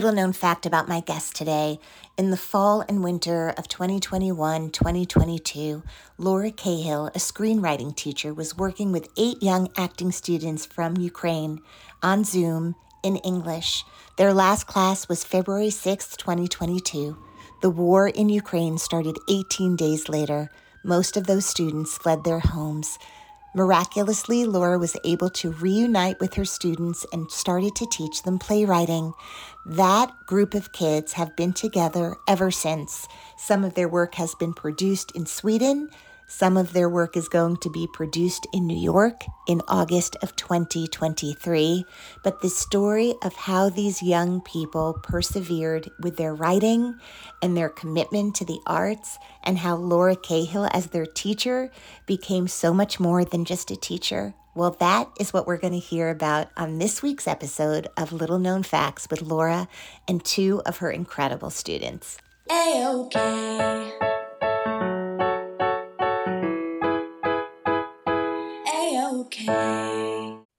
Little known fact about my guest today. In the fall and winter of 2021 2022, Laura Cahill, a screenwriting teacher, was working with eight young acting students from Ukraine on Zoom in English. Their last class was February 6, 2022. The war in Ukraine started 18 days later. Most of those students fled their homes. Miraculously, Laura was able to reunite with her students and started to teach them playwriting. That group of kids have been together ever since. Some of their work has been produced in Sweden. Some of their work is going to be produced in New York in August of 2023. But the story of how these young people persevered with their writing and their commitment to the arts, and how Laura Cahill, as their teacher, became so much more than just a teacher. Well, that is what we're going to hear about on this week's episode of Little Known Facts with Laura and two of her incredible students. A-OK.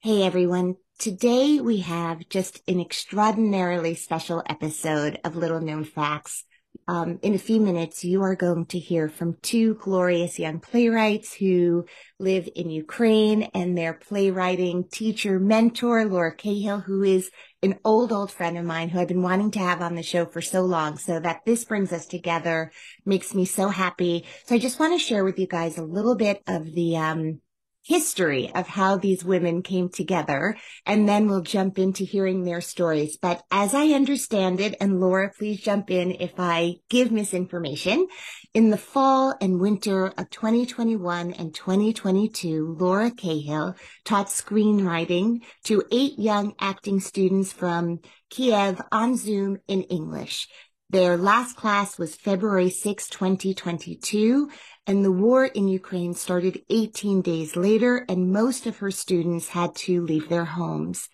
Hey everyone. Today we have just an extraordinarily special episode of Little Known Facts. Um, in a few minutes, you are going to hear from two glorious young playwrights who live in Ukraine and their playwriting teacher mentor, Laura Cahill, who is an old, old friend of mine who I've been wanting to have on the show for so long. So that this brings us together makes me so happy. So I just want to share with you guys a little bit of the, um, history of how these women came together, and then we'll jump into hearing their stories. But as I understand it, and Laura, please jump in if I give misinformation, in the fall and winter of 2021 and 2022, Laura Cahill taught screenwriting to eight young acting students from Kiev on Zoom in English. Their last class was February 6, 2022, and the war in Ukraine started 18 days later, and most of her students had to leave their homes.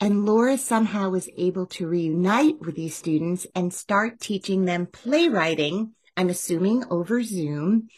And Laura somehow was able to reunite with these students and start teaching them playwriting, I'm assuming over Zoom.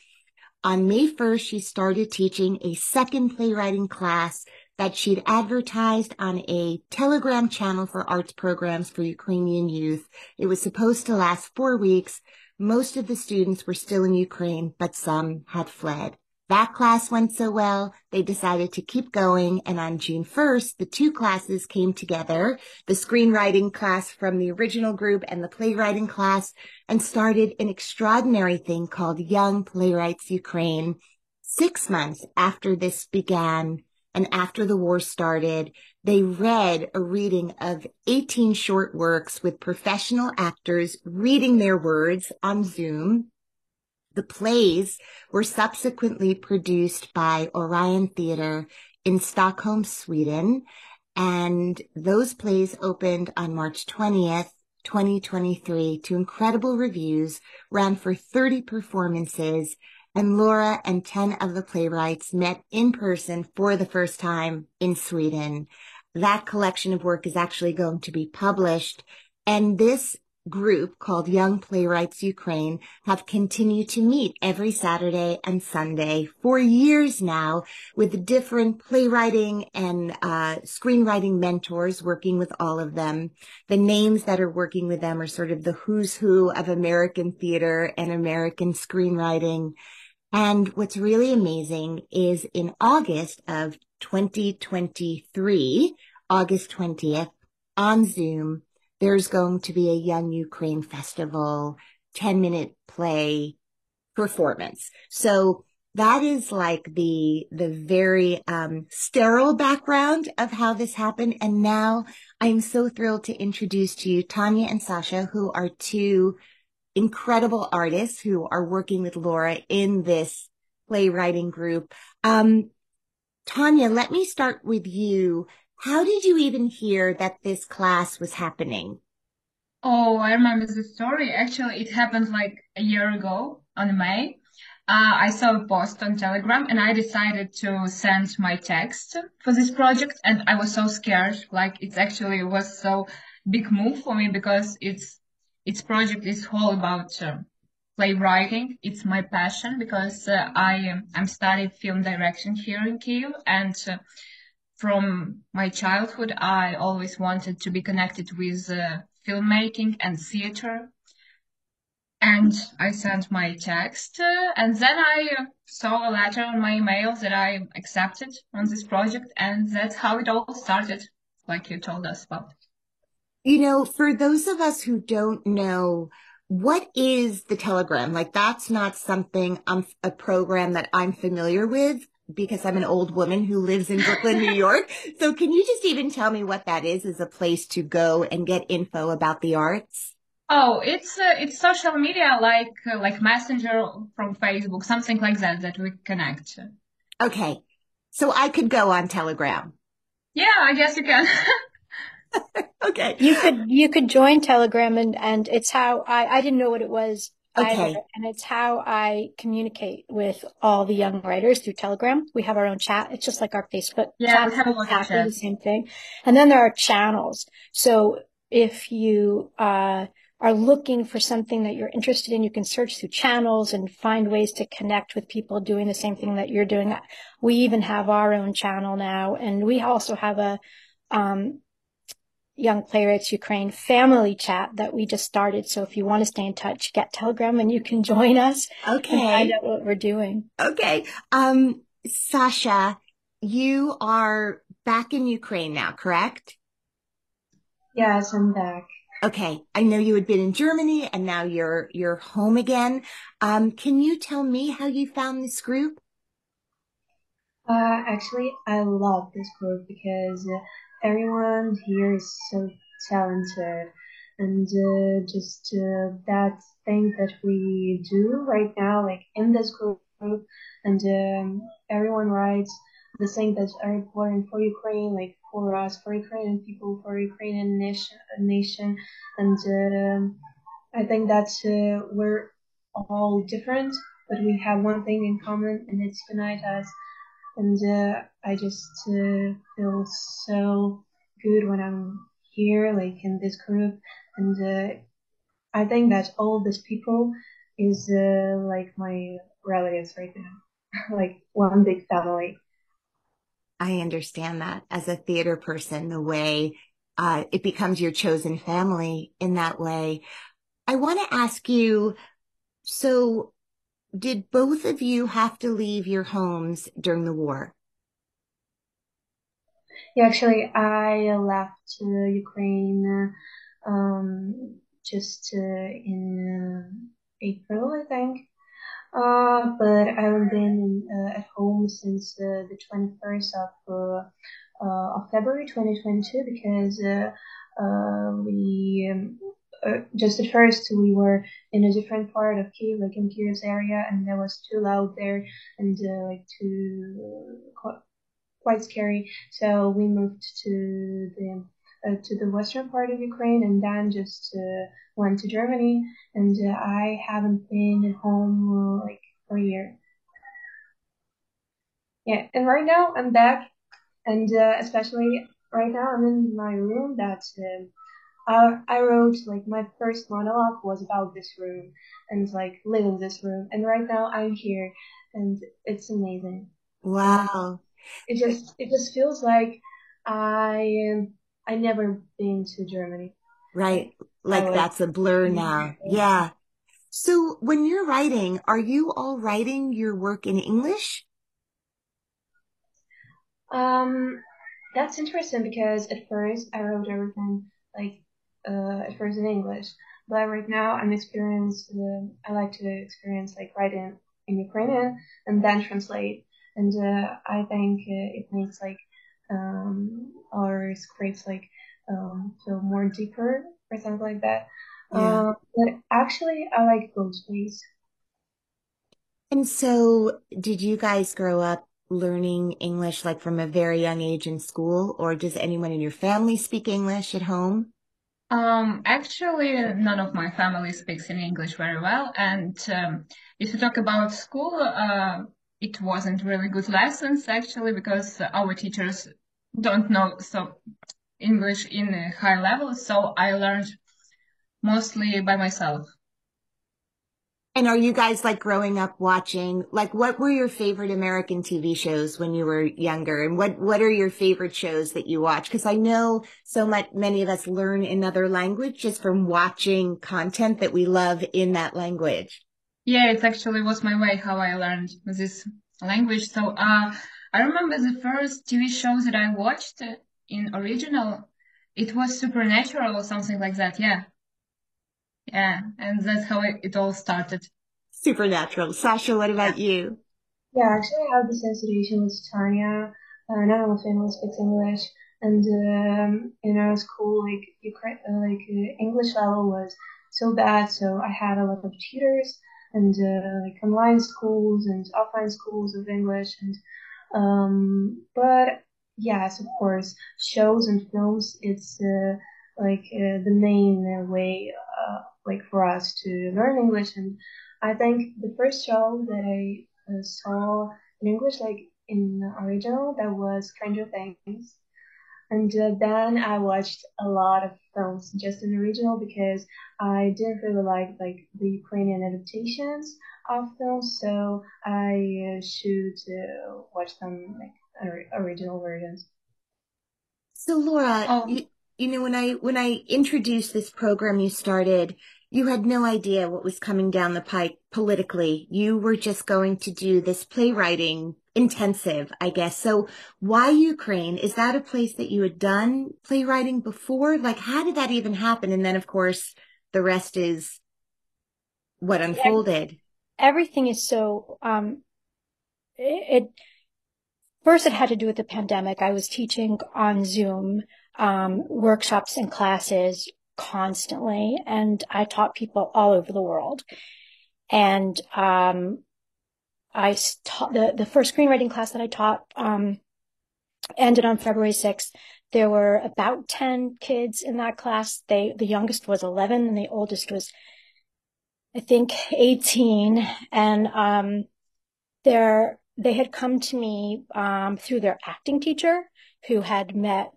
On May 1st, she started teaching a second playwriting class that she'd advertised on a Telegram channel for arts programs for Ukrainian youth. It was supposed to last four weeks. Most of the students were still in Ukraine, but some had fled. That class went so well, they decided to keep going. And on June 1st, the two classes came together, the screenwriting class from the original group and the playwriting class, and started an extraordinary thing called Young Playwrights Ukraine. Six months after this began, and after the war started, they read a reading of 18 short works with professional actors reading their words on Zoom. The plays were subsequently produced by Orion Theatre in Stockholm, Sweden. And those plays opened on March 20th, 2023 to incredible reviews, ran for 30 performances, and Laura and 10 of the playwrights met in person for the first time in Sweden. That collection of work is actually going to be published. And this group called Young Playwrights Ukraine have continued to meet every Saturday and Sunday for years now with different playwriting and uh, screenwriting mentors working with all of them. The names that are working with them are sort of the who's who of American theater and American screenwriting. And what's really amazing is in August of 2023, August 20th, on Zoom, there's going to be a Young Ukraine Festival, 10 minute play performance. So that is like the, the very, um, sterile background of how this happened. And now I'm so thrilled to introduce to you Tanya and Sasha, who are two incredible artists who are working with Laura in this playwriting group. Um, Tanya, let me start with you. How did you even hear that this class was happening? Oh, I remember the story. Actually, it happened like a year ago on May. Uh, I saw a post on Telegram and I decided to send my text for this project. And I was so scared. Like it actually was so big move for me because it's, its project is all about uh, playwriting. It's my passion because uh, I I'm studying film direction here in Kiev and uh, from my childhood I always wanted to be connected with uh, filmmaking and theater. And I sent my text uh, and then I uh, saw a letter on my email that I accepted on this project and that's how it all started, like you told us about. You know, for those of us who don't know what is the telegram? Like that's not something I'm a program that I'm familiar with because I'm an old woman who lives in Brooklyn, New York. So can you just even tell me what that is as a place to go and get info about the arts? Oh, it's uh, it's social media like uh, like Messenger from Facebook, something like that that we connect. Okay. So I could go on Telegram. Yeah, I guess you can. okay. You could you could join Telegram and and it's how I I didn't know what it was okay. either, and it's how I communicate with all the young writers through Telegram. We have our own chat. It's just like our Facebook. Yeah, chat. we have a exactly the same thing. And then there are channels. So if you uh are looking for something that you're interested in, you can search through channels and find ways to connect with people doing the same thing that you're doing. We even have our own channel now, and we also have a um, Young Playwrights Ukraine family chat that we just started. So if you want to stay in touch, get Telegram and you can join us. Okay. find out what we're doing. Okay. Um, Sasha, you are back in Ukraine now, correct? Yes, I'm back. Okay. I know you had been in Germany and now you're, you're home again. Um, can you tell me how you found this group? Uh, actually, I love this group because everyone here is so talented. And uh, just uh, that thing that we do right now like in this group and um, everyone writes the thing that are important for Ukraine like for us for Ukrainian people for Ukrainian nation, nation. And uh, I think that uh, we're all different but we have one thing in common and it's unite us and uh, I just uh, feel so good when I'm here, like in this group, and uh, I think that all these people is uh, like my relatives right now, like one big family. I understand that as a theater person, the way uh, it becomes your chosen family in that way. I want to ask you, so did both of you have to leave your homes during the war? Yeah, actually, I left uh, Ukraine um, just uh, in uh, April, I think. Uh, but I haven't been uh, at home since uh, the 21st of, of February 2022 because we um, uh, just at first we were in a different part of Kiev, like in Kiev's area, and it was too loud there and uh, like too quite scary. So we moved to the uh, to the western part of Ukraine, and then just uh, went to Germany. And I haven't been at home like for a year. Yeah, and right now I'm back, and especially right now I'm in my room that uh, I wrote like my first monologue was about this room and like live in this room. And right now I'm here and it's amazing. Wow. It just, it just feels like I, I never been to Germany. Right. Like that's a blur now. Yeah. So when you're writing, are you all writing your work in English? Um, that's interesting because at first I wrote everything like uh, at first in English, but right now I'm experienced. Uh, I like to experience like writing in Ukrainian and then translate, and uh, I think uh, it makes like um, our scripts like um, feel more deeper or something like that. Yeah. Uh, but actually, I like both ways. And so, did you guys grow up learning English like from a very young age in school, or does anyone in your family speak English at home? Um, actually, none of my family speaks in English very well. And um, if you talk about school, uh, it wasn't really good lessons actually because our teachers don't know so English in a high level. So I learned mostly by myself. And are you guys like growing up watching, like what were your favorite American TV shows when you were younger? And what, what are your favorite shows that you watch? Cause I know so much, many of us learn another language just from watching content that we love in that language. Yeah, it actually was my way how I learned this language. So, uh, I remember the first TV shows that I watched in original. It was Supernatural or something like that. Yeah. Yeah, and that's how it, it all started. Supernatural. Sasha, what about you? Yeah, actually, I have the same situation with Tanya. Uh, none of my family speaks English, and um, in our school, like Ukraine, uh, like uh, English level was so bad. So I had a lot of tutors and uh, like online schools and offline schools of English, and um, but yes, of course, shows and films. It's uh, like uh, the main way like for us to learn English. And I think the first show that I uh, saw in English, like in original, that was Stranger Things. And uh, then I watched a lot of films just in original because I didn't really like like the Ukrainian adaptations of films, so I uh, should uh, watch them like original versions. So Laura, oh. you, you know when I when I introduced this program you started, you had no idea what was coming down the pike politically. You were just going to do this playwriting intensive, I guess. So why Ukraine? Is that a place that you had done playwriting before? Like, how did that even happen? And then, of course, the rest is what unfolded. Everything is so, um, it, it first it had to do with the pandemic. I was teaching on Zoom, um, workshops and classes constantly and I taught people all over the world. And, um, I taught the, the first screenwriting class that I taught, um, ended on February 6th. There were about 10 kids in that class. They, the youngest was 11 and the oldest was, I think, 18. And, um, they're, they had come to me, um, through their acting teacher who had met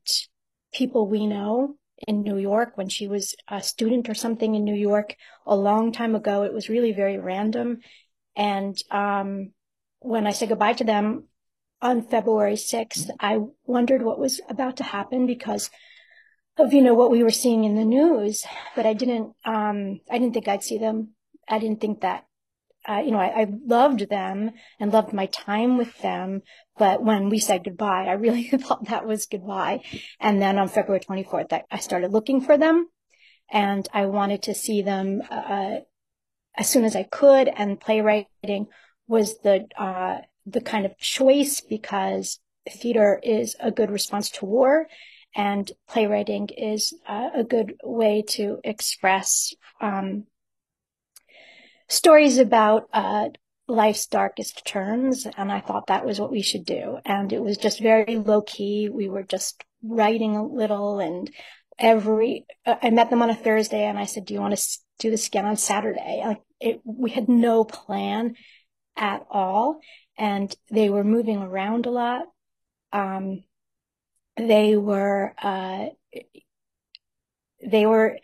people we know in New York when she was a student or something in New York a long time ago. It was really very random. And um, when I said goodbye to them on February 6th, I wondered what was about to happen because of, you know, what we were seeing in the news. But I didn't, um, I didn't think I'd see them. I didn't think that uh, you know, I, I, loved them and loved my time with them. But when we said goodbye, I really thought that was goodbye. And then on February 24th, I, started looking for them and I wanted to see them, uh, as soon as I could. And playwriting was the, uh, the kind of choice because theater is a good response to war and playwriting is uh, a good way to express, um, stories about uh, life's darkest turns, and I thought that was what we should do. And it was just very low key. We were just writing a little, and every uh, I met them on a Thursday, and I said, "Do you want to do this again on Saturday?" Like it, we had no plan at all, and they were moving around a lot. Um, they were uh, they were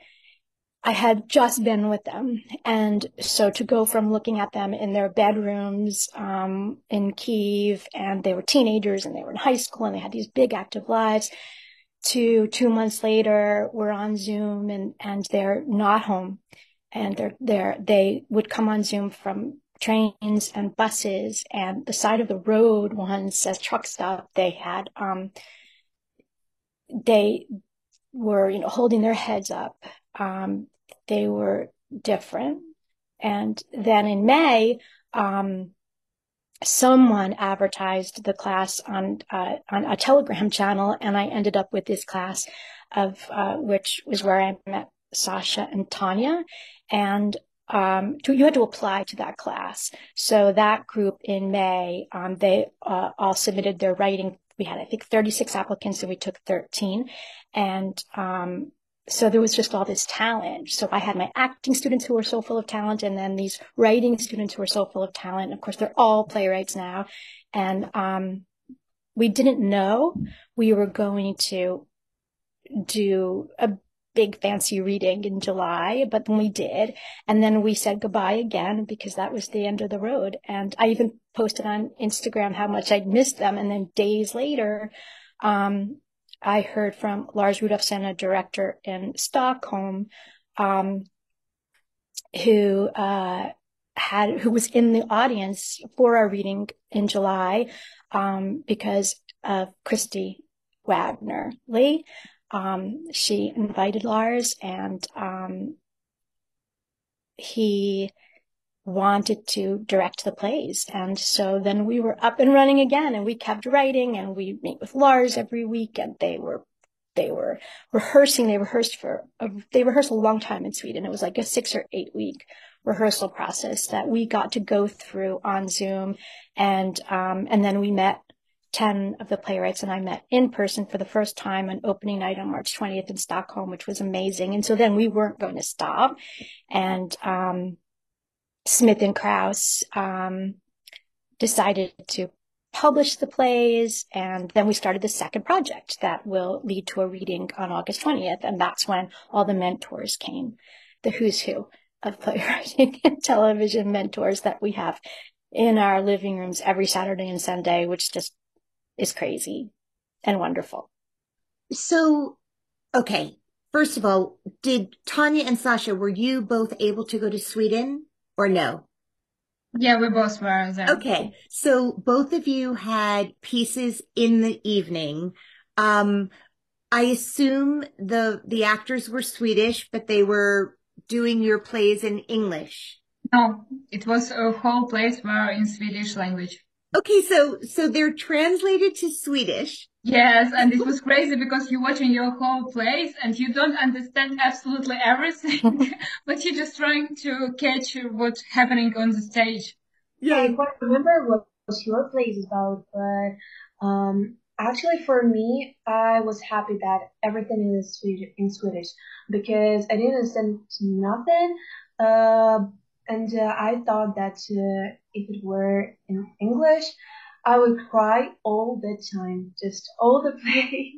I had just been with them. And so to go from looking at them in their bedrooms um, in Kiev, and they were teenagers and they were in high school and they had these big active lives, to two months later, we're on Zoom and, and they're not home. And they're, they're, they would come on Zoom from trains and buses and the side of the road once as truck stop, they had, um, they were, you know, holding their heads up. Um, they were different. And then in May, um, someone advertised the class on uh, on a Telegram channel, and I ended up with this class of uh, which was where I met Sasha and Tanya, and um, to, you had to apply to that class. So that group in May, um, they uh, all submitted their writing. We had, I think, 36 applicants, and we took 13. And um, so there was just all this talent. So I had my acting students who were so full of talent, and then these writing students who were so full of talent. Of course, they're all playwrights now. And um, we didn't know we were going to do a big fancy reading in July, but then we did. And then we said goodbye again because that was the end of the road. And I even posted on Instagram how much I'd missed them. And then days later, um, I heard from Lars Rudolfsson, a director in Stockholm, um, who uh, had who was in the audience for our reading in July um, because of Christy Wagner Lee. Um, she invited Lars, and um, he wanted to direct the plays. And so then we were up and running again and we kept writing and we meet with Lars every week and they were they were rehearsing. They rehearsed for a, they rehearsed a long time in Sweden. It was like a six or eight week rehearsal process that we got to go through on Zoom, and um, and then we met ten of the playwrights, and I met in person for the first time on opening night on March 20th in Stockholm, which was amazing. And so then we weren't going to stop, and um, Smith and Kraus um, decided to publish the plays, and then we started the second project that will lead to a reading on August 20th, and that's when all the mentors came, the who's who of playwriting and television mentors that we have in our living rooms every Saturday and Sunday, which just is crazy and wonderful. So, okay. First of all, did Tanya and Sasha, were you both able to go to Sweden? Or no? Yeah, we both were there. Okay. So both of you had pieces in the evening. Um, I assume the, the actors were Swedish, but they were doing your plays in English. No, it was a whole place were in Swedish language. Okay, so so they're translated to Swedish. Yes, and it was crazy because you're watching your whole place and you don't understand absolutely everything, but you're just trying to catch what's happening on the stage. Yeah, I can't remember what was your place about, but um, actually for me, I was happy that everything is in Swedish because I didn't understand nothing. Uh, and uh, I thought that uh, if it were in English, I would cry all the time, just all the play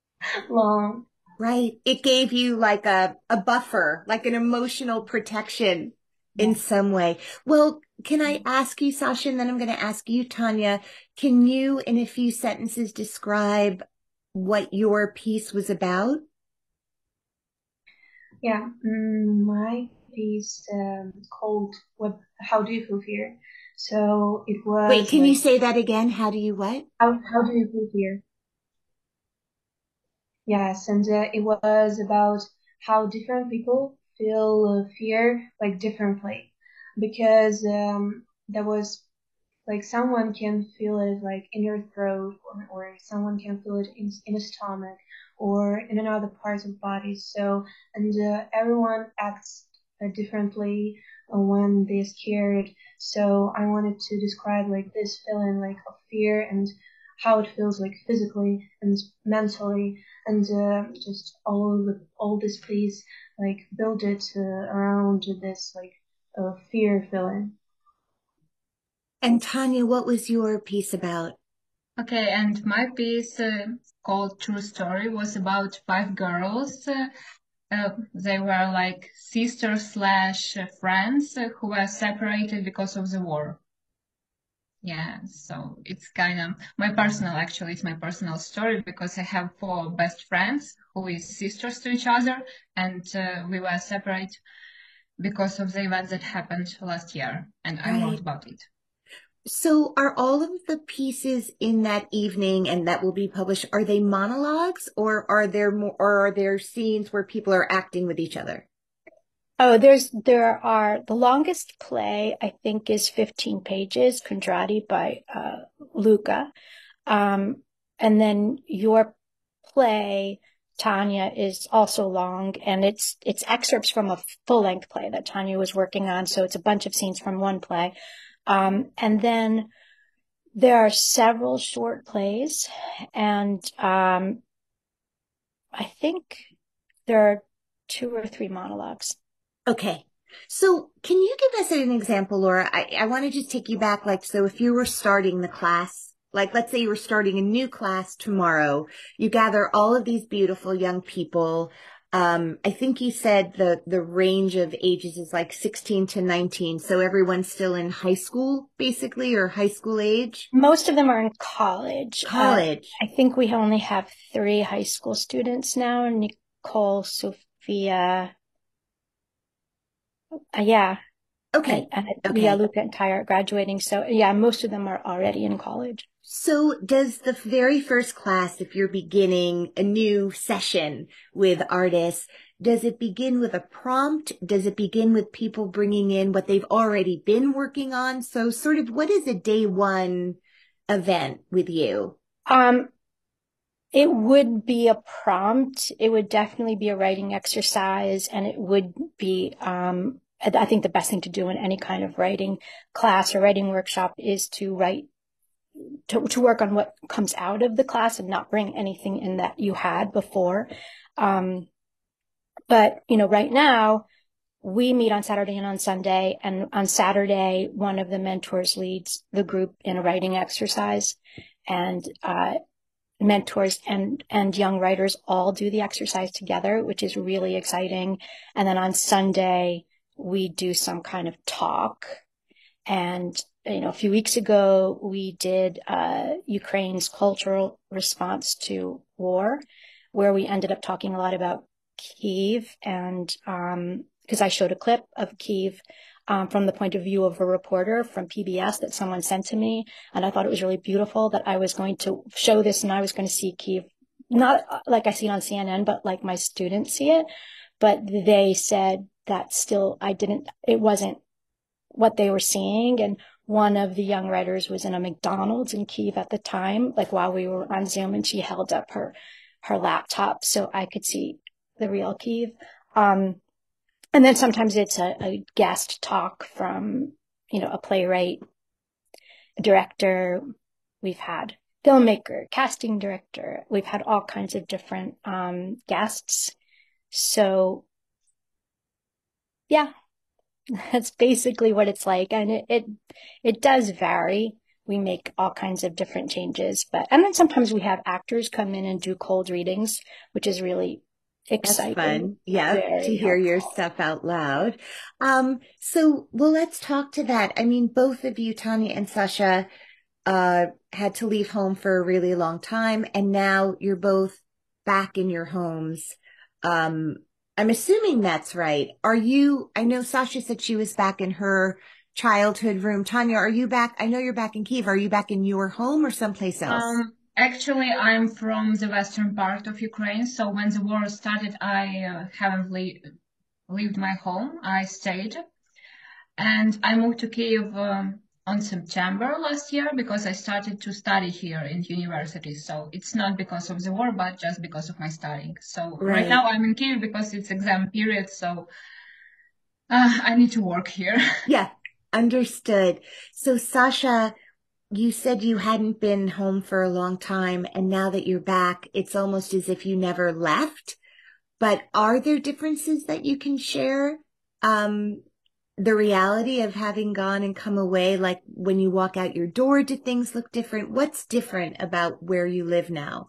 long. Right. It gave you like a, a buffer, like an emotional protection in some way. Well, can I ask you, Sasha, and then I'm going to ask you, Tanya, can you, in a few sentences, describe what your piece was about? Yeah, mm, my piece um, called "What? How do you feel fear?" So it was. Wait, can like, you say that again? How do you what? How How do you feel fear? Yes, and uh, it was about how different people feel uh, fear like differently, because um, there was like someone can feel it like in your throat, or, or someone can feel it in in the stomach, or in another parts of the body. So and uh, everyone acts uh, differently when they're scared. So I wanted to describe like this feeling like of fear and how it feels like physically and mentally and uh, just all the all this piece like build it uh, around this like uh, fear feeling. And Tanya, what was your piece about? Okay, and my piece uh, called True Story was about five girls uh, they were like sisters slash friends who were separated because of the war. Yeah, so it's kind of my personal, actually, it's my personal story because I have four best friends who is sisters to each other, and uh, we were separate because of the events that happened last year, and I wrote about it. So are all of the pieces in that evening and that will be published, are they monologues or are there more, or are there scenes where people are acting with each other? Oh, there's there are the longest play I think is 15 pages, Kondraty by uh, Luca, um, and then your play Tanya is also long, and it's it's excerpts from a full length play that Tanya was working on. So it's a bunch of scenes from one play, um, and then there are several short plays, and um, I think there are two or three monologues. Okay. So can you give us an example, Laura? I, I want to just take you back. Like, so if you were starting the class, like let's say you were starting a new class tomorrow, you gather all of these beautiful young people. Um, I think you said the, the range of ages is like 16 to 19. So everyone's still in high school, basically, or high school age? Most of them are in college. Uh, college. Uh, I think we only have three high school students now. Nicole, Sophia, uh, yeah. Okay. And, and okay. Yeah, Luca and Ty are graduating. So yeah, most of them are already in college. So does the very first class, if you're beginning a new session with artists, does it begin with a prompt? Does it begin with people bringing in what they've already been working on? So sort of what is a day one event with you? Um, it would be a prompt. It would definitely be a writing exercise and it would be, um, I think the best thing to do in any kind of writing class or writing workshop is to write, to, to work on what comes out of the class and not bring anything in that you had before. Um, but, you know, right now we meet on Saturday and on Sunday. And on Saturday, one of the mentors leads the group in a writing exercise. And, uh, mentors and and young writers all do the exercise together, which is really exciting. And then on Sunday we do some kind of talk. And you know, a few weeks ago we did uh, Ukraine's cultural response to war, where we ended up talking a lot about Kiev and because um, I showed a clip of Kiev um, from the point of view of a reporter from PBS that someone sent to me. And I thought it was really beautiful that I was going to show this and I was going to see Kiev, not uh, like I see it on CNN, but like my students see it. But they said that still, I didn't, it wasn't what they were seeing. And one of the young writers was in a McDonald's in Kiev at the time, like while we were on Zoom and she held up her, her laptop so I could see the real Kiev. Um, and then sometimes it's a, a guest talk from, you know, a playwright, a director. We've had filmmaker, casting director. We've had all kinds of different um, guests. So, yeah, that's basically what it's like, and it, it it does vary. We make all kinds of different changes, but and then sometimes we have actors come in and do cold readings, which is really exciting. That's fun. Yeah. to hear helpful. your stuff out loud. Um, so, well, let's talk to that. I mean, both of you, Tanya and Sasha, uh, had to leave home for a really long time. And now you're both back in your homes. Um, I'm assuming that's right. Are you, I know Sasha said she was back in her childhood room. Tanya, are you back? I know you're back in Kiev. Are you back in your home or someplace else? Um, Actually, I'm from the western part of Ukraine. So when the war started, I uh, haven't le- left my home. I stayed. And I moved to Kiev um, on September last year because I started to study here in university. So it's not because of the war, but just because of my studying. So right, right now I'm in Kiev because it's exam period. So uh, I need to work here. Yeah, understood. So Sasha, you said you hadn't been home for a long time and now that you're back, it's almost as if you never left. But are there differences that you can share? Um, the reality of having gone and come away, like when you walk out your door, do things look different? What's different about where you live now?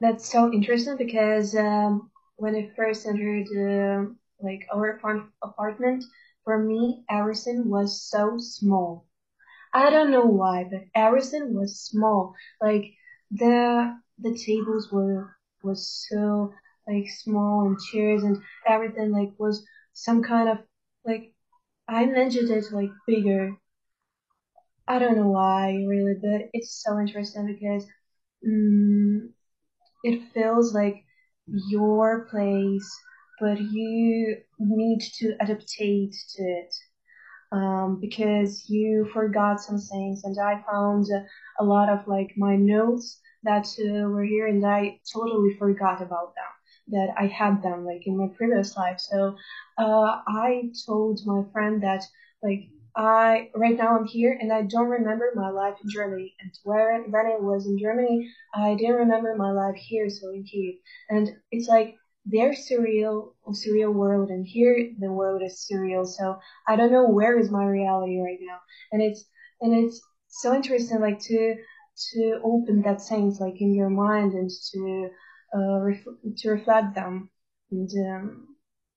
That's so interesting because um, when I first entered uh, like our apartment, for me, everything was so small I don't know why, but everything was small. Like the the tables were was so like small and chairs and everything like was some kind of like I mentioned it like bigger. I don't know why really, but it's so interesting because um, it feels like your place but you need to adaptate to it um, because you forgot some things, and I found a lot of like my notes that uh, were here, and I totally forgot about them. That I had them like in my previous life. So uh, I told my friend that like I right now I'm here and I don't remember my life in Germany. And where when I was in Germany, I didn't remember my life here, so in Kiev. And it's like their surreal surreal world, and here the world is surreal. So I don't know where is my reality right now. And it's and it's so interesting, like to to open that things like in your mind and to uh, ref- to reflect them. And um,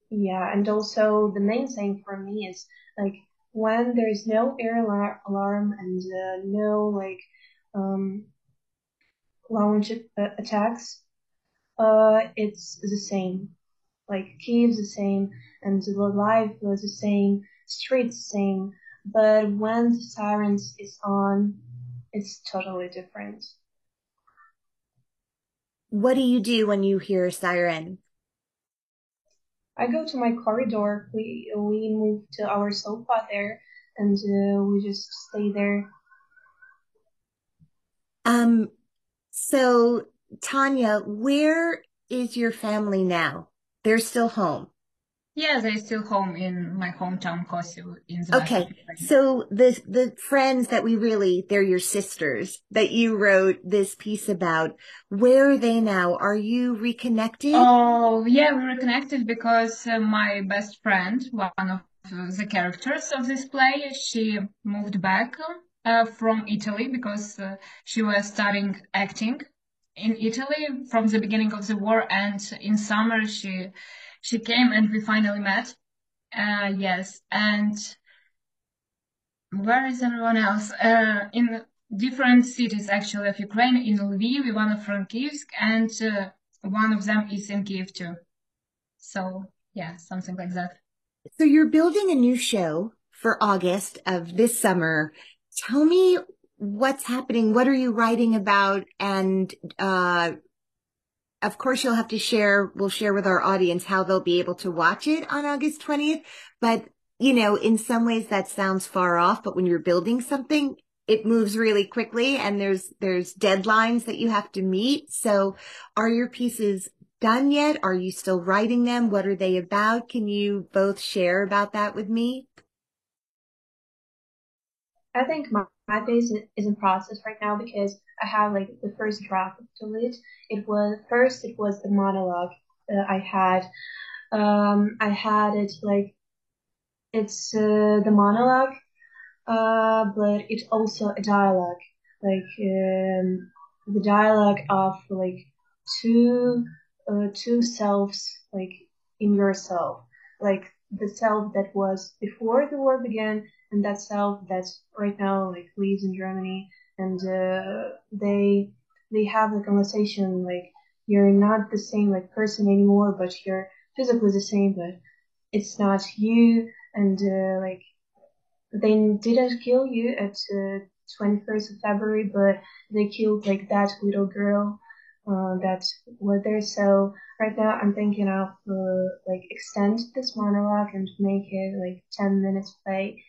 yeah, and also the main thing for me is like when there's no air alarm and uh, no like um, launch uh, attacks, uh, it's the same. Like Kiev's the same, and the life was the same, streets the same. But when the sirens is on, it's totally different. What do you do when you hear a siren? I go to my corridor. We we move to our sofa there, and uh, we just stay there. Um. So, Tanya, where is your family now? They're still home. Yeah, they're still home in my hometown, Kosovo in the Okay, so the the friends that we really they're your sisters that you wrote this piece about. Where are they now? Are you reconnected? Oh, yeah, we're reconnected because uh, my best friend, one of the characters of this play, she moved back uh, from Italy because uh, she was studying acting in Italy from the beginning of the war, and in summer she she came and we finally met. Uh, yes, and where is everyone else? Uh, in different cities actually of Ukraine, in Lviv, Ivano-Frankivsk, and uh, one of them is in Kiev too. So yeah, something like that. So you're building a new show for August of this summer. Tell me what's happening. What are you writing about? And uh, of course, you'll have to share, we'll share with our audience how they'll be able to watch it on August 20th. But, you know, in some ways that sounds far off, but when you're building something, it moves really quickly and there's, there's deadlines that you have to meet. So are your pieces done yet? Are you still writing them? What are they about? Can you both share about that with me? I think my, my phase is in process right now because I have like the first draft of it. It was first it was the monologue that I had. Um, I had it like it's uh, the monologue, uh, but it's also a dialogue, like um, the dialogue of like two uh, two selves, like in yourself, like the self that was before the war began and that self that's right now like lives in Germany and uh, they they have a conversation like you're not the same like person anymore, but you're physically the same, but it's not you. And uh, like they didn't kill you at uh, 21st of February, but they killed like that little girl uh, that was there. So right now I'm thinking of uh, like extend this monologue and make it like 10 minutes play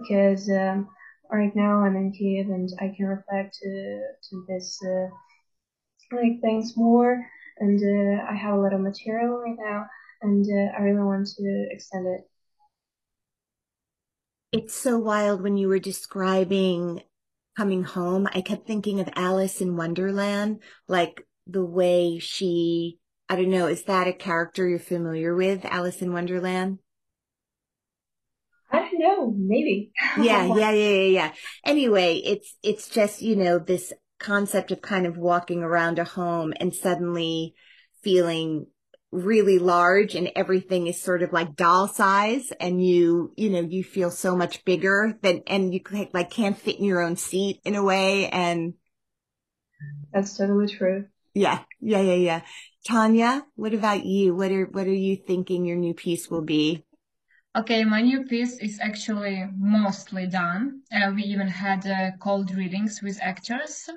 because um, right now I'm in Kiev and I can reflect to, to this uh, like things more and uh, I have a lot of material right now and uh, I really want to extend it. It's so wild when you were describing coming home. I kept thinking of Alice in Wonderland, like the way she, I don't know, is that a character you're familiar with, Alice in Wonderland? Don't know, maybe. yeah, yeah, yeah, yeah, yeah. Anyway, it's it's just, you know, this concept of kind of walking around a home and suddenly feeling really large and everything is sort of like doll size and you you know you feel so much bigger than and you like can't fit in your own seat in a way and that's totally true yeah yeah yeah yeah tanya what about you what are what are you thinking your new piece will be Okay, my new piece is actually mostly done. Uh, we even had uh, cold readings with actors.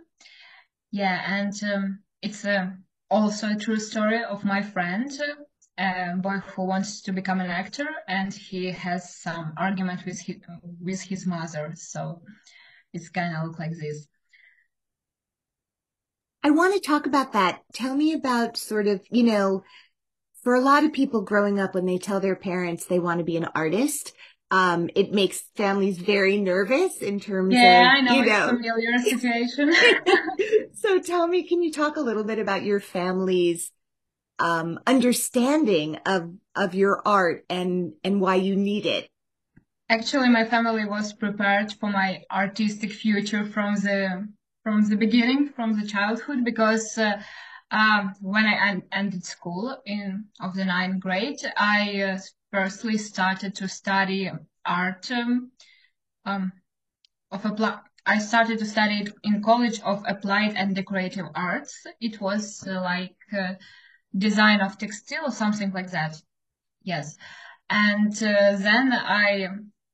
Yeah, and um, it's uh, also a true story of my friend a boy who wants to become an actor, and he has some argument with his, with his mother. So it's kind of look like this. I want to talk about that. Tell me about sort of, you know, for a lot of people growing up when they tell their parents they want to be an artist, um, it makes families very nervous in terms yeah, of, I know, you it's know. familiar situation. so tell me, can you talk a little bit about your family's um, understanding of of your art and and why you need it? Actually, my family was prepared for my artistic future from the from the beginning, from the childhood, because uh, um, when I ended school in of the ninth grade, I uh, firstly started to study art um, um, of apply. I started to study in College of Applied and Decorative Arts. It was uh, like uh, design of textile or something like that. Yes, and uh, then I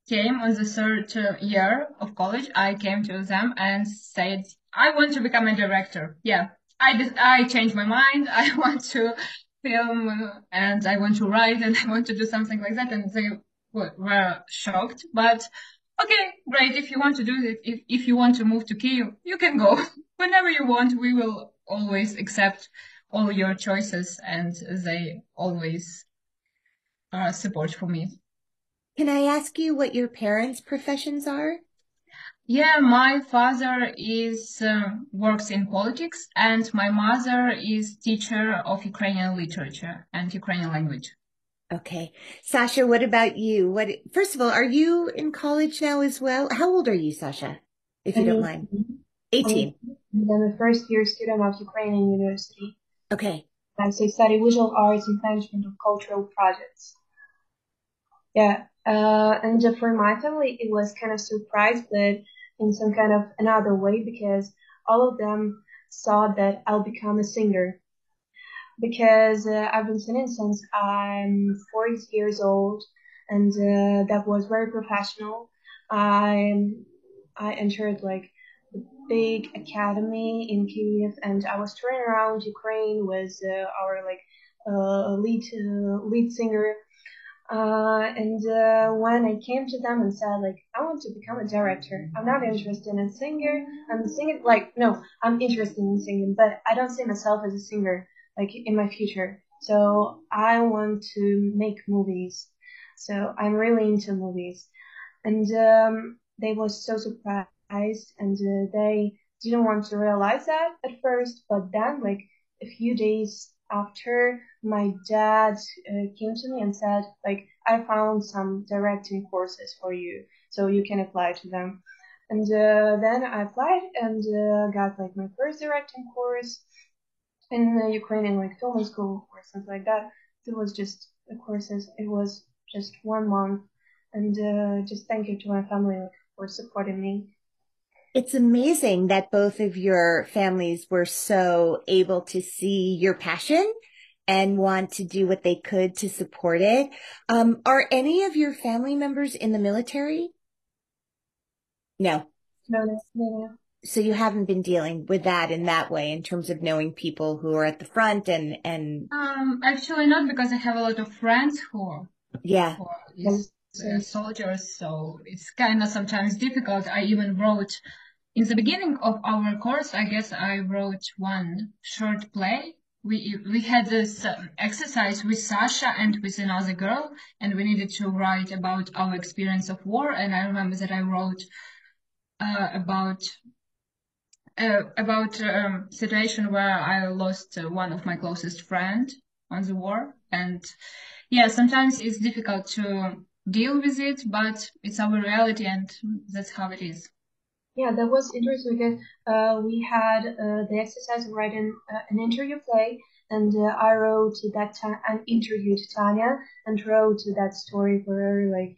came on the third uh, year of college. I came to them and said I want to become a director. Yeah, I I changed my mind. I want to film and I want to write and I want to do something like that. And they were shocked, but okay, great. If you want to do it, if, if you want to move to Kiev, you can go whenever you want. We will always accept all your choices and they always uh, support for me. Can I ask you what your parents' professions are? Yeah, my father is uh, works in politics, and my mother is teacher of Ukrainian literature and Ukrainian language. Okay, Sasha, what about you? What first of all, are you in college now as well? How old are you, Sasha? If you don't mind, eighteen. I'm a first year student of Ukrainian University. Okay. I so I study visual arts and management of cultural projects. Yeah, uh, and for my family, it was kind of surprise, but in some kind of another way because all of them saw that I'll become a singer. Because uh, I've been singing since I'm four years old, and uh, that was very professional. I I entered like a big academy in Kiev, and I was touring around Ukraine with uh, our like uh, lead uh, lead singer uh, and uh, when I came to them and said, like, I want to become a director, I'm not interested in a singer. I'm singing, like, no, I'm interested in singing, but I don't see myself as a singer, like, in my future. So I want to make movies. So I'm really into movies. And um, they was so surprised, and uh, they didn't want to realize that at first, but then, like, a few days after my dad uh, came to me and said like i found some directing courses for you so you can apply to them. And uh, then i applied and uh, got like my first directing course in the ukrainian like film school or something like that. It was just the courses. It was just one month. And uh, just thank you to my family like, for supporting me it's amazing that both of your families were so able to see your passion and want to do what they could to support it. Um, are any of your family members in the military? No. No, no. So you haven't been dealing with that in that way in terms of knowing people who are at the front and and um actually not because I have a lot of friends who yeah who is, uh, soldiers so it's kind of sometimes difficult. I even wrote in the beginning of our course, I guess I wrote one short play. We we had this um, exercise with Sasha and with another girl, and we needed to write about our experience of war. And I remember that I wrote uh, about uh, about um, situation where I lost one of my closest friend on the war, and yeah, sometimes it's difficult to deal with it, but it's our reality, and that's how it is. Yeah, that was interesting because uh, we had uh, the exercise of writing uh, an interview play, and uh, I wrote that and interviewed Tanya and wrote that story for her. Like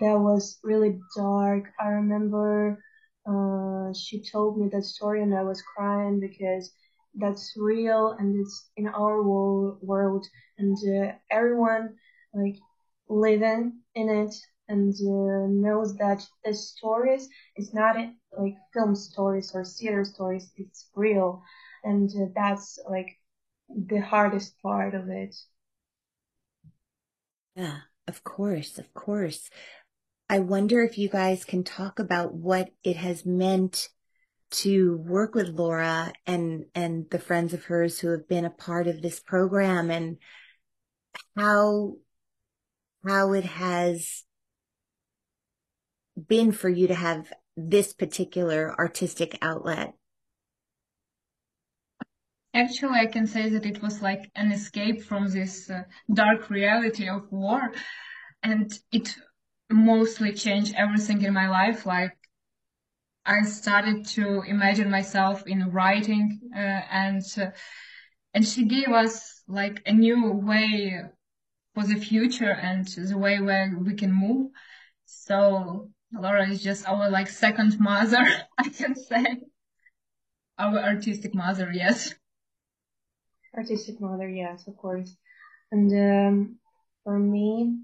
that was really dark. I remember uh, she told me that story, and I was crying because that's real and it's in our world, and uh, everyone like living in it and knows that the stories is not like film stories or theater stories it's real and uh, that's like the hardest part of it Yeah, of course, of course. I wonder if you guys can talk about what it has meant to work with Laura and and the friends of hers who have been a part of this program and how how it has been for you to have this particular artistic outlet? Actually, I can say that it was like an escape from this uh, dark reality of war. And it mostly changed everything in my life. Like, I started to imagine myself in writing, uh, and, uh, and she gave us like a new way for the future and the way where we can move. So Laura is just our like second mother, I can say. Our artistic mother, yes. Artistic mother, yes, of course. And um, for me,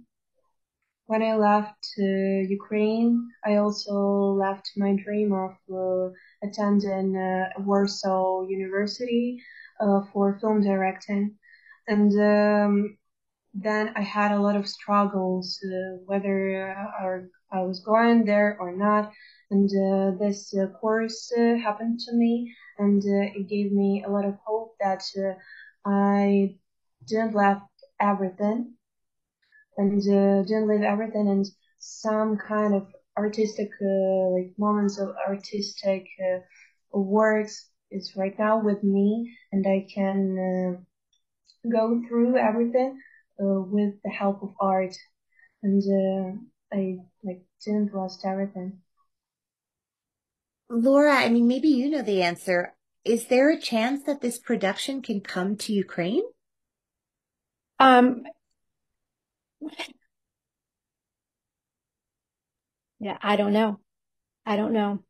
when I left uh, Ukraine, I also left my dream of uh, attending uh, Warsaw University uh, for film directing. And um, then I had a lot of struggles uh, whether I, I, was going there or not. And uh, this uh, course uh, happened to me, and uh, it gave me a lot of hope that uh, I didn't left everything, and didn't leave everything, and some kind of artistic like moments of artistic works is right now with me, and I can go through everything uh, with the help of art, and uh, I like didn't lost everything. Laura, I mean, maybe you know the answer. Is there a chance that this production can come to Ukraine? Um, yeah, I don't know. I don't know.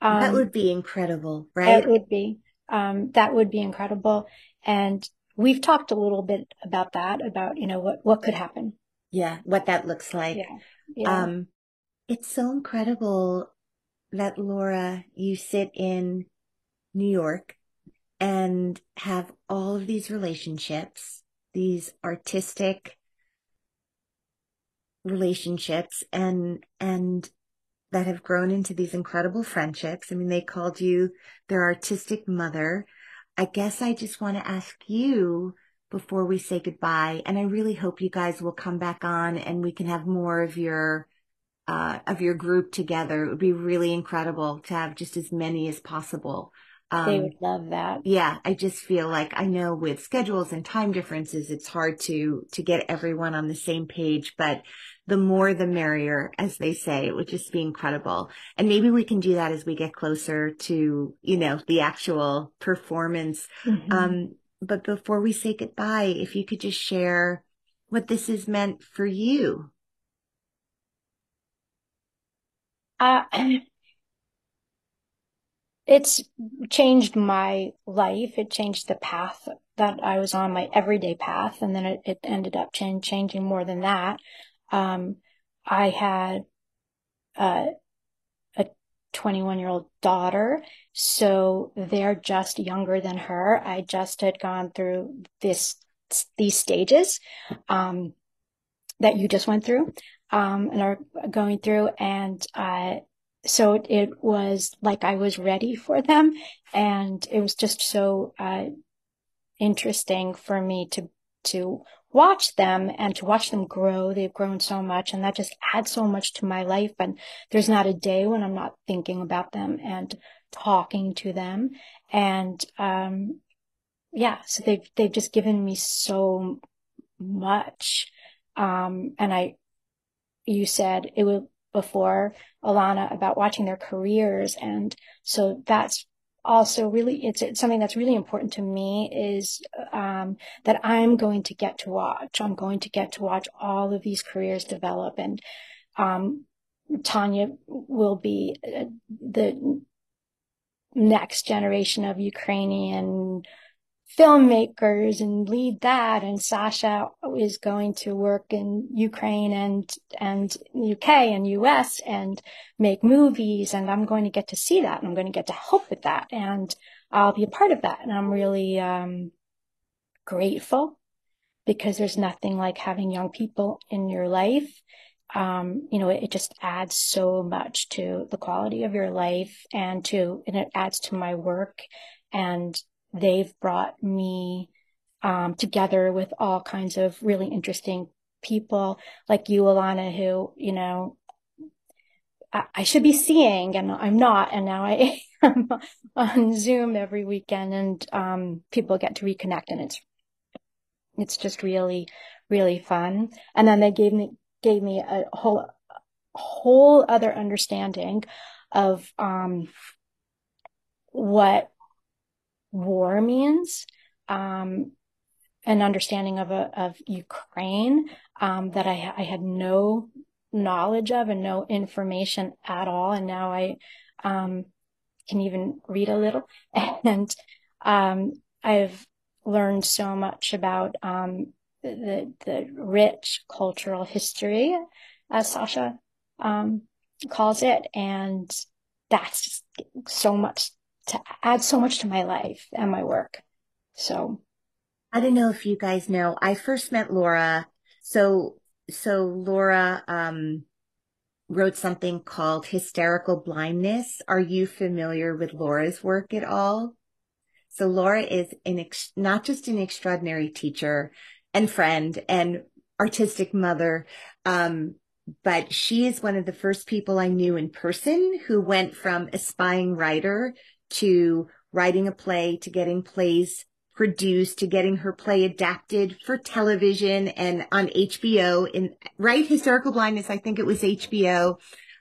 Um, that would be incredible, right? That would be. Um, that would be incredible. And we've talked a little bit about that, about, you know, what, what could happen. Yeah. What that looks like. Yeah. Yeah. Um, it's so incredible that Laura, you sit in New York and have all of these relationships, these artistic relationships and, and that have grown into these incredible friendships. I mean, they called you their artistic mother. I guess I just want to ask you before we say goodbye, and I really hope you guys will come back on and we can have more of your uh, of your group together. It would be really incredible to have just as many as possible. Um, they would love that. Yeah, I just feel like I know with schedules and time differences, it's hard to to get everyone on the same page, but the more the merrier, as they say. It would just be incredible. And maybe we can do that as we get closer to, you know, the actual performance. Mm-hmm. Um, but before we say goodbye, if you could just share what this has meant for you. Uh, it's changed my life. It changed the path that I was on, my everyday path. And then it, it ended up change, changing more than that. Um, I had uh, 21 year old daughter, so they're just younger than her. I just had gone through this these stages um, that you just went through um, and are going through, and uh, so it, was like I was ready for them, and it was just so uh, interesting for me to to watch them and to watch them grow. They've grown so much and that just adds so much to my life. And there's not a day when I'm not thinking about them and talking to them. And, um, yeah, so they've, they've just given me so much. Um, and I, you said it was before Ilana about watching their careers. And so that's also really it's, it's, something that's really important to me is um, that I'm going to get to watch. I'm going to get to watch all of these careers develop, and um, Tanya will be uh, the next generation of Ukrainian filmmakers and lead that. And Sasha is going to work in Ukraine and, and UK and US and make movies. And I'm going to get to see that and I'm going to get to help with that. And I'll be a part of that. And I'm really, um, grateful because there's nothing like having young people in your life. Um, you know, it, it, just adds so much to the quality of your life and to, and it adds to my work. And they've brought me, um, together with all kinds of really interesting people like you, Ilana, who, you know, I, I should be seeing and I'm not. And now I am on Zoom every weekend and, um, people get to reconnect and it's, it's just really, really fun. And then they gave me, gave me a whole, whole other understanding of, um, what war means, um, an understanding of a, of Ukraine, um, that I, I had no knowledge of and no information at all. And now I, um, can even read a little and, um, I've learned so much about, um, the, the rich cultural history, as Sasha, um, calls it. And that's so much to add so much to my life and my work. So I don't know if you guys know, I first met Laura. So, so Laura, um, wrote something called hysterical blindness. Are you familiar with Laura's work at all? So Laura is an ex- not just an extraordinary teacher and friend and artistic mother, um, but she is one of the first people I knew in person who went from aspiring writer to writing a play to getting plays produced to getting her play adapted for television and on HBO in right hysterical blindness. I think it was HBO.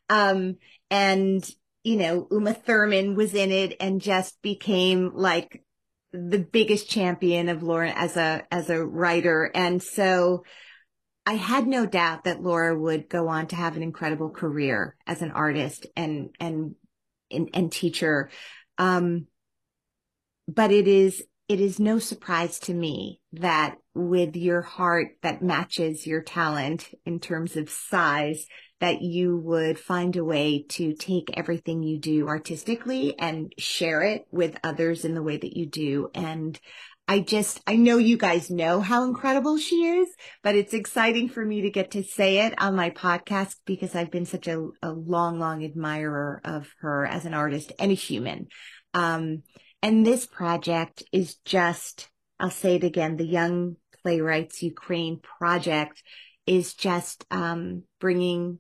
Um, and you know, Uma Thurman was in it and just became like the biggest champion of Laura as a, as a writer. And so I had no doubt that Laura would go on to have an incredible career as an artist and, and, and, and teacher. Um, but it is it is no surprise to me that with your heart that matches your talent in terms of size, that you would find a way to take everything you do artistically and share it with others in the way that you do. And I just, I know you guys know how incredible she is, but it's exciting for me to get to say it on my podcast because I've been such a, a long, long admirer of her as an artist and a human. Um, and this project is just, I'll say it again, the Young Playwrights Ukraine project is just um, bringing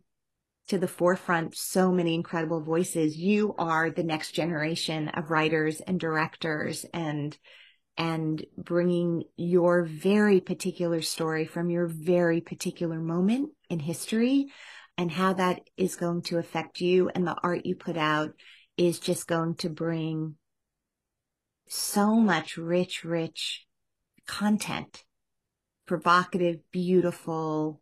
to the forefront so many incredible voices. You are the next generation of writers and directors and and bringing your very particular story from your very particular moment in history and how that is going to affect you and the art you put out is just going to bring so much rich, rich content, provocative, beautiful,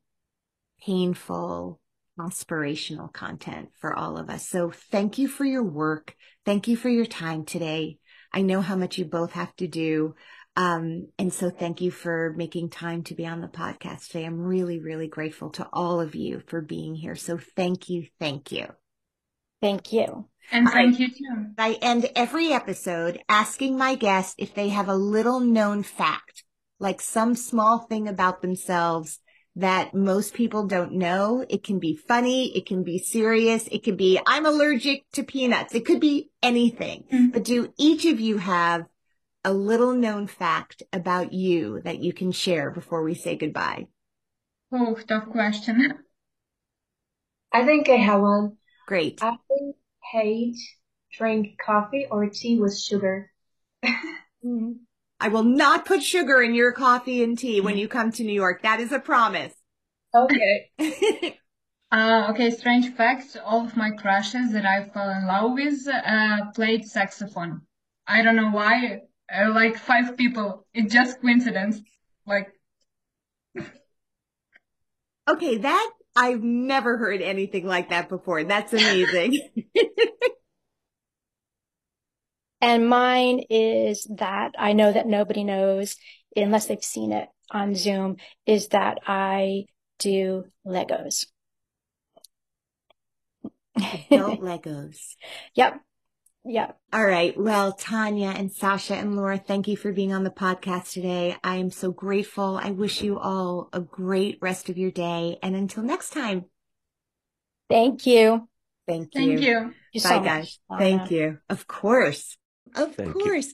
painful, aspirational content for all of us. So thank you for your work. Thank you for your time today. I know how much you both have to do. Um, and so thank you for making time to be on the podcast today. I'm really, really grateful to all of you for being here. So thank you. Thank you. Thank you. And thank I, you too. I end every episode asking my guests if they have a little known fact, like some small thing about themselves that most people don't know. It can be funny. It can be serious. It could be, I'm allergic to peanuts. It could be anything. Mm-hmm. But do each of you have a little known fact about you that you can share before we say goodbye? Oh, tough question. I think I have one. Great. I hate drink coffee or tea with sugar. Mm-hmm. I will not put sugar in your coffee and tea when you come to New York. That is a promise. Okay. uh, okay, strange facts. All of my crushes that I fell in love with uh, played saxophone. I don't know why. Uh, like five people. It's just coincidence. Like. okay, that I've never heard anything like that before. That's amazing. and mine is that I know that nobody knows unless they've seen it on Zoom is that I do Legos. Adult Legos. Yep. Yeah. All right. Well, Tanya and Sasha and Laura, thank you for being on the podcast today. I am so grateful. I wish you all a great rest of your day. And until next time. Thank you. Thank you. Thank you. Thank you Bye, so guys. much. Thank you. Of course. Of Thank you. course.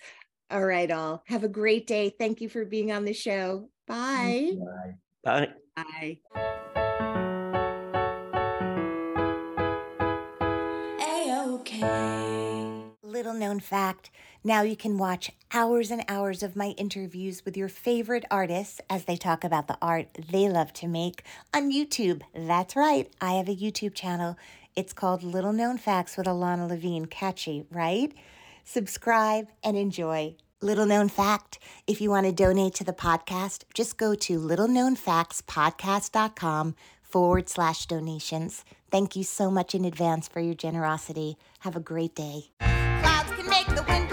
All right, all. Have a great day. Thank you for being on the show. Bye. Bye. Bye. A-okay. Little known fact now you can watch hours and hours of my interviews with your favorite artists as they talk about the art they love to make on YouTube. That's right, I have a YouTube channel. It's called Little Known Facts with Ilana Levine. Catchy, right? Subscribe and enjoy. Little known fact if you want to donate to the podcast, just go to littleknownfactspodcast.com forward slash donations. Thank you so much in advance for your generosity. Have a great day. Clouds can make the wind